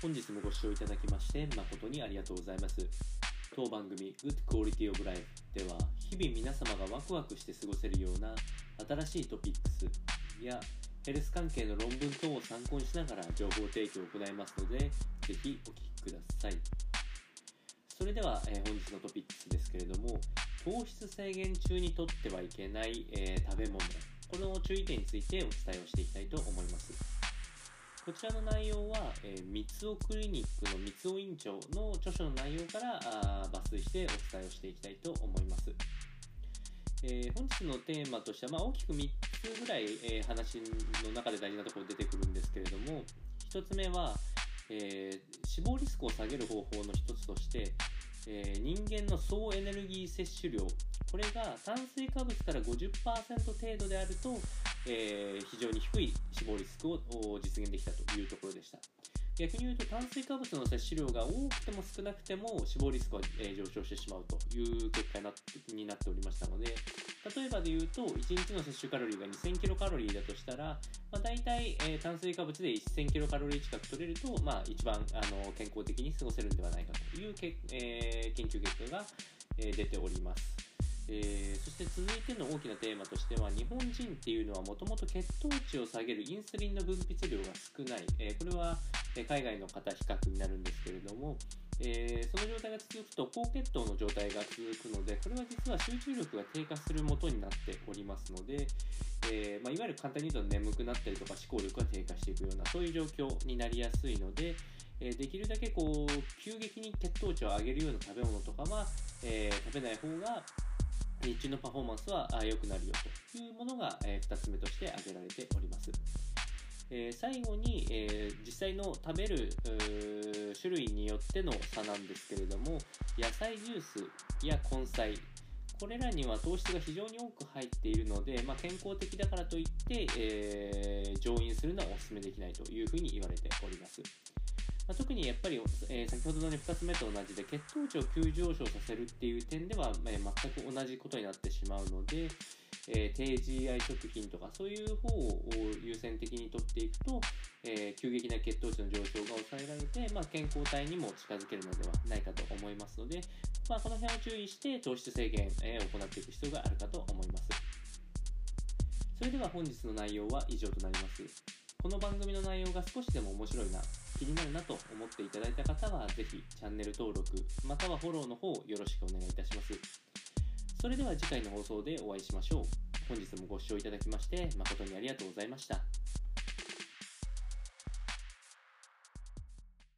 本日もご視聴いただきまして誠にありがとうございます。当番組 Good Quality of Life では日々皆様がワクワクして過ごせるような新しいトピックスやヘルス関係の論文等を参考にしながら情報提供を行いますのでぜひお聞きください。それでは、えー本日のトピックスですけれども糖質制限中にとってはいけない、えー食べ物この注意点についてお伝えをしていきたいと思います。こちらの内容は、えー、三尾クリニックの三尾院長の著書の内容からあ抜粋してお伝えをしていきたいと思います、えー本日のテーマとしては、まあ、大きく3つぐらい、えー話の中で大事なところ出てくるんですけれども1つ目は、えー死亡リスクを下げる方法の1つとして、え人間の総エネルギー摂取量。これが炭水化物から50%程度であると、え非常に低い死亡リスクを実現できたというところでした逆に言うと炭水化物の摂取量が多くても少なくても死亡リスクは、え上昇してしまうという結果になってになっておりましたので例えばで言うと1日の摂取カロリーが2000キロカロリーだとしたら、まあ、大体、え炭水化物で1000キロカロリー近く取れると、まあ、一番あの健康的に過ごせるんではないかというけ、え研究結果が、え出ております。えーそして続いての大きなテーマとしては日本人っていうのはもともと血糖値を下げるインスリンの分泌量が少ない、えーこれは海外の方比較になるんですけれども、えーその状態が続くと高血糖の状態が続くのでこれは実は集中力が低下するもとになっておりますので、えーまあ、いわゆる簡単に言うと眠くなったりとか思考力が低下していくようなそういう状況になりやすいので、えできるだけこう急激に血糖値を上げるような食べ物とかは、え食べない方が日中のパフォーマンスはあ良くなるよというものが、え2つ目として挙げられております。え最後に、え実際の食べる種類によっての差なんですけれども野菜ジュースや根菜これらには糖質が非常に多く入っているので、まあ、健康的だからといって、えー上飲するのはお勧めできないというふうに言われております。まあ特にやっぱり、えー先ほどの、ね、2つ目と同じで血糖値を急上昇させるっていう点では、えー全く同じことになってしまうので、えー低 GI 食品とかそういう方を優先的にとっていくと、えー急激な血糖値の上昇が抑えられて、まあ、健康体にも近づけるのではないかと思いますので、まあ、この辺を注意して糖質制限、えー行っていく必要があるかと思います。それでは本日の内容は以上となります。この番組の内容が少しでも面白いな気になるなと思っていただいた方はぜひチャンネル登録またはフォローの方よろしくお願いいたします。それでは次回の放送でお会いしましょう。本日もご視聴いただきまして誠にありがとうございました。